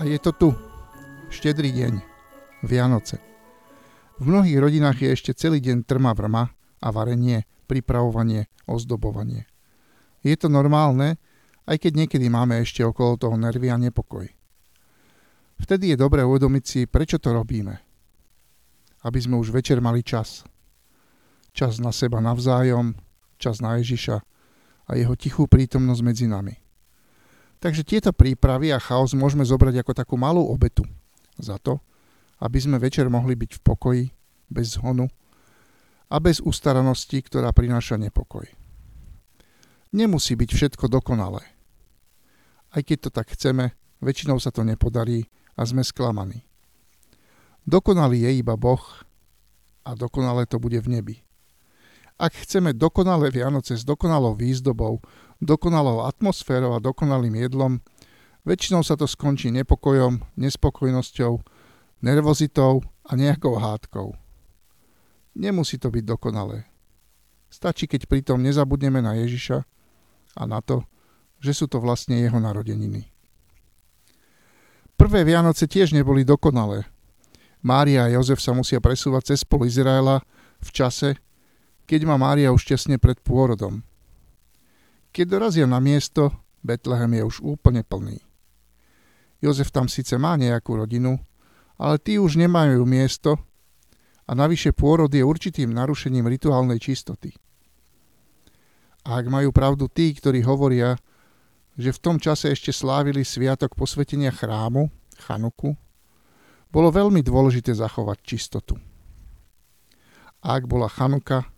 A je to tu. Štedrý deň. Vianoce. V mnohých rodinách je ešte celý deň trma vrma a varenie, pripravovanie, ozdobovanie. Je to normálne, aj keď niekedy máme ešte okolo toho nervy a nepokoj. Vtedy je dobré uvedomiť si, prečo to robíme. Aby sme už večer mali čas. Čas na seba navzájom, čas na Ježiša a jeho tichú prítomnosť medzi nami. Takže tieto prípravy a chaos môžeme zobrať ako takú malú obetu za to, aby sme večer mohli byť v pokoji, bez zhonu a bez ustaranosti, ktorá prináša nepokoj. Nemusí byť všetko dokonalé. Aj keď to tak chceme, väčšinou sa to nepodarí a sme sklamaní. Dokonalý je iba Boh a dokonale to bude v nebi. Ak chceme dokonalé Vianoce s dokonalou výzdobou, dokonalou atmosférou a dokonalým jedlom, väčšinou sa to skončí nepokojom, nespokojnosťou, nervozitou a nejakou hádkou. Nemusí to byť dokonalé. Stačí, keď pritom nezabudneme na Ježiša a na to, že sú to vlastne jeho narodeniny. Prvé Vianoce tiež neboli dokonalé. Mária a Jozef sa musia presúvať cez pol Izraela v čase, keď má Mária už tesne pred pôrodom. Keď dorazia na miesto, Betlehem je už úplne plný. Jozef tam síce má nejakú rodinu, ale tí už nemajú miesto a navyše pôrod je určitým narušením rituálnej čistoty. A ak majú pravdu tí, ktorí hovoria, že v tom čase ešte slávili sviatok posvetenia chrámu, Chanuku, bolo veľmi dôležité zachovať čistotu. A ak bola Chanuka,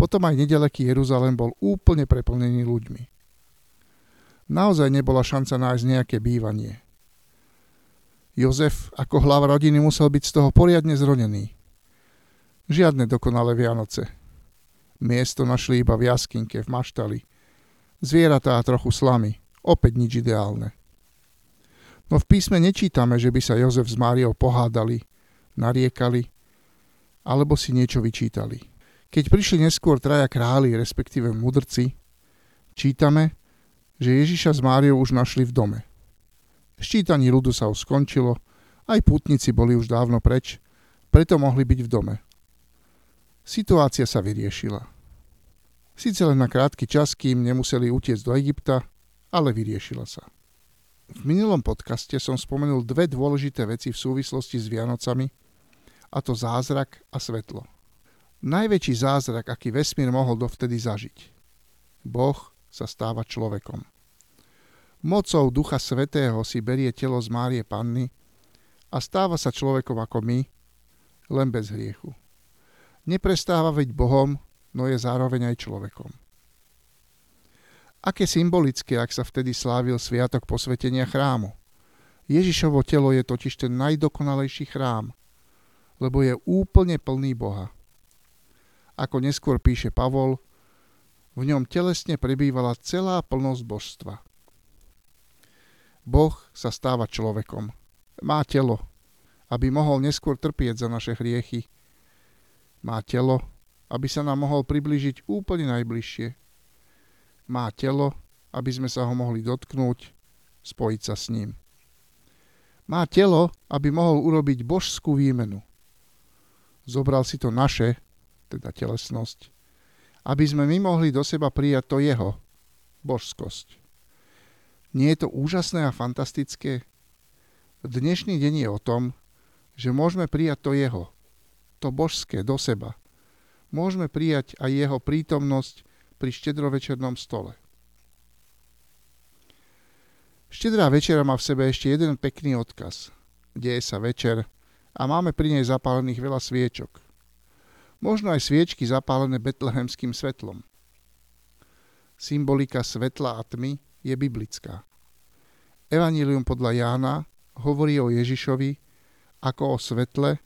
potom aj nedaleký Jeruzalém bol úplne preplnený ľuďmi. Naozaj nebola šanca nájsť nejaké bývanie. Jozef ako hlava rodiny musel byť z toho poriadne zronený. Žiadne dokonalé Vianoce. Miesto našli iba v jaskinke, v maštali. Zvieratá a trochu slamy. Opäť nič ideálne. No v písme nečítame, že by sa Jozef s Máriou pohádali, nariekali, alebo si niečo vyčítali. Keď prišli neskôr traja králi, respektíve mudrci, čítame, že Ježiša s Máriou už našli v dome. Ščítaní ľudu sa už skončilo, aj pútnici boli už dávno preč, preto mohli byť v dome. Situácia sa vyriešila. Sice len na krátky čas, kým nemuseli utiecť do Egypta, ale vyriešila sa. V minulom podcaste som spomenul dve dôležité veci v súvislosti s Vianocami, a to zázrak a svetlo. Najväčší zázrak, aký vesmír mohol dovtedy zažiť. Boh sa stáva človekom. Mocou Ducha Svetého si berie telo z Márie Panny a stáva sa človekom ako my, len bez hriechu. Neprestáva veď Bohom, no je zároveň aj človekom. Aké symbolické, ak sa vtedy slávil sviatok posvetenia chrámu. Ježišovo telo je totiž ten najdokonalejší chrám, lebo je úplne plný Boha ako neskôr píše Pavol, v ňom telesne prebývala celá plnosť božstva. Boh sa stáva človekom. Má telo, aby mohol neskôr trpieť za naše hriechy. Má telo, aby sa nám mohol priblížiť úplne najbližšie. Má telo, aby sme sa ho mohli dotknúť, spojiť sa s ním. Má telo, aby mohol urobiť božskú výmenu. Zobral si to naše, teda telesnosť, aby sme my mohli do seba prijať to jeho, božskosť. Nie je to úžasné a fantastické? Dnešný deň je o tom, že môžeme prijať to jeho, to božské do seba. Môžeme prijať aj jeho prítomnosť pri štedrovečernom stole. Štedrá večera má v sebe ešte jeden pekný odkaz. Deje sa večer a máme pri nej zapálených veľa sviečok možno aj sviečky zapálené betlehemským svetlom. Symbolika svetla a tmy je biblická. Evangelium podľa Jána hovorí o Ježišovi ako o svetle,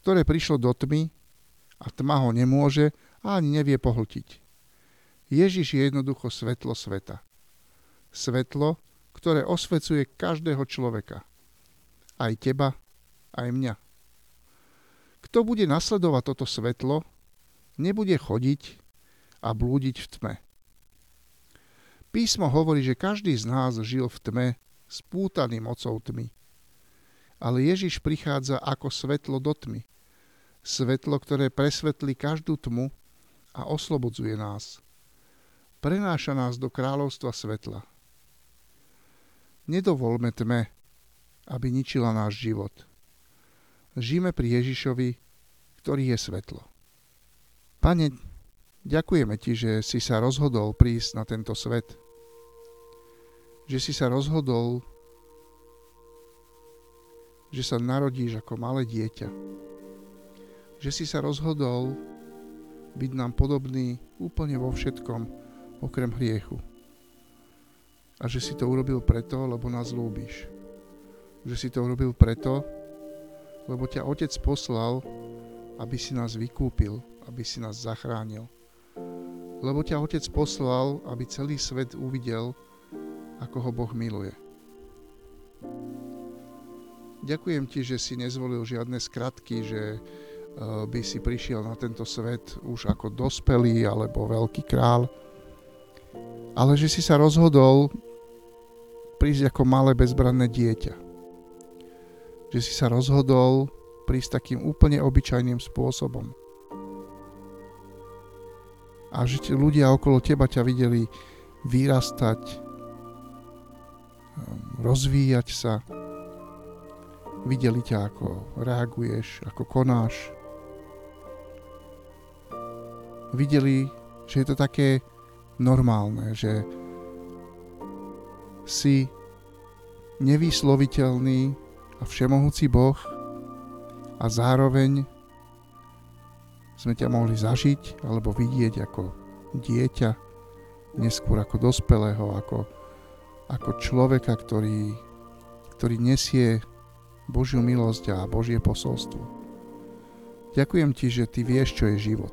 ktoré prišlo do tmy a tma ho nemôže a ani nevie pohltiť. Ježiš je jednoducho svetlo sveta. Svetlo, ktoré osvecuje každého človeka. Aj teba, aj mňa. Kto bude nasledovať toto svetlo, nebude chodiť a blúdiť v tme. Písmo hovorí, že každý z nás žil v tme, spútaný mocou tmy. ale Ježiš prichádza ako svetlo do tmy. Svetlo, ktoré presvetlí každú tmu a oslobodzuje nás. Prenáša nás do kráľovstva svetla. Nedovolme tme, aby ničila náš život. Žijeme pri Ježišovi, ktorý je svetlo. Pane, ďakujeme Ti, že si sa rozhodol prísť na tento svet. Že si sa rozhodol že sa narodíš ako malé dieťa. Že si sa rozhodol byť nám podobný úplne vo všetkom, okrem hriechu. A že si to urobil preto, lebo nás ľúbiš. Že si to urobil preto, lebo ťa Otec poslal, aby si nás vykúpil, aby si nás zachránil. Lebo ťa Otec poslal, aby celý svet uvidel, ako ho Boh miluje. Ďakujem ti, že si nezvolil žiadne skratky, že eh, by si prišiel na tento svet už ako dospelý alebo veľký král, ale že si sa rozhodol prísť ako malé bezbranné dieťa. Že si sa rozhodol prísť takým úplne obyčajným spôsobom. A že ľudia okolo teba ťa videli vyrastať, eh, rozvíjať sa, videli ťa, ako reaguješ, ako konáš. Videli, že je to také normálne, že si nevysloviteľný a všemohúci Boh a zároveň sme ťa mohli zažiť alebo vidieť ako dieťa, neskôr ako dospelého, ako, ako človeka, ktorý, ktorý nesie Božiu milosť a Božie posolstvo. Ďakujem ti, že ty vieš, čo je život.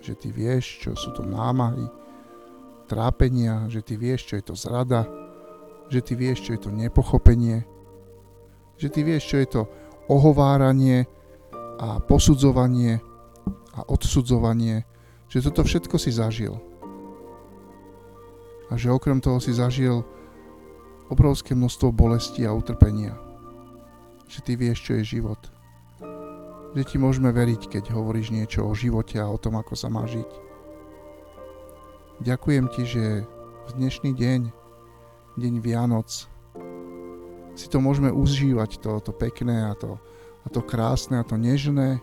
Že ty vieš, čo sú to námahy, trápenia, že ty vieš, čo je to zrada, že ty vieš, čo je to nepochopenie, že ty vieš, čo je to ohováranie a posudzovanie a odsudzovanie, že toto všetko si zažil. A že okrem toho si zažil obrovské množstvo bolesti a utrpenia že ty vieš, čo je život. Že ti môžeme veriť, keď hovoríš niečo o živote a o tom, ako sa má žiť. Ďakujem ti, že v dnešný deň, deň Vianoc, si to môžeme užívať, to, to pekné a to, a to krásne a to nežné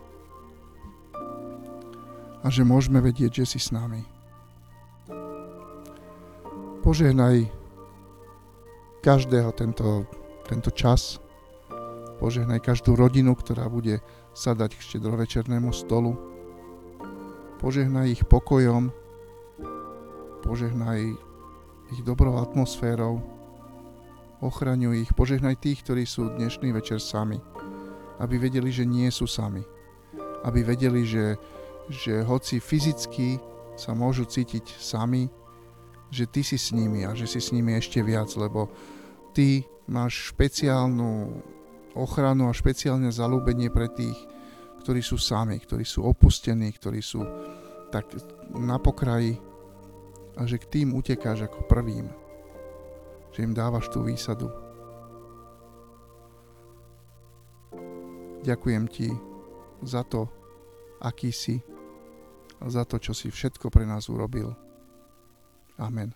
a že môžeme vedieť, že si s nami. Požehnaj každého tento, tento čas, Požehnaj každú rodinu, ktorá bude sadať k štedrovečernému stolu. Požehnaj ich pokojom, požehnaj ich dobrou atmosférou, ochraňuj ich, požehnaj tých, ktorí sú dnešný večer sami, aby vedeli, že nie sú sami, aby vedeli, že, že hoci fyzicky sa môžu cítiť sami, že ty si s nimi a že si s nimi ešte viac, lebo ty máš špeciálnu ochranu a špeciálne zalúbenie pre tých, ktorí sú sami, ktorí sú opustení, ktorí sú tak na pokraji a že k tým utekáš ako prvým. Že im dávaš tú výsadu. Ďakujem ti za to, aký si za to, čo si všetko pre nás urobil. Amen.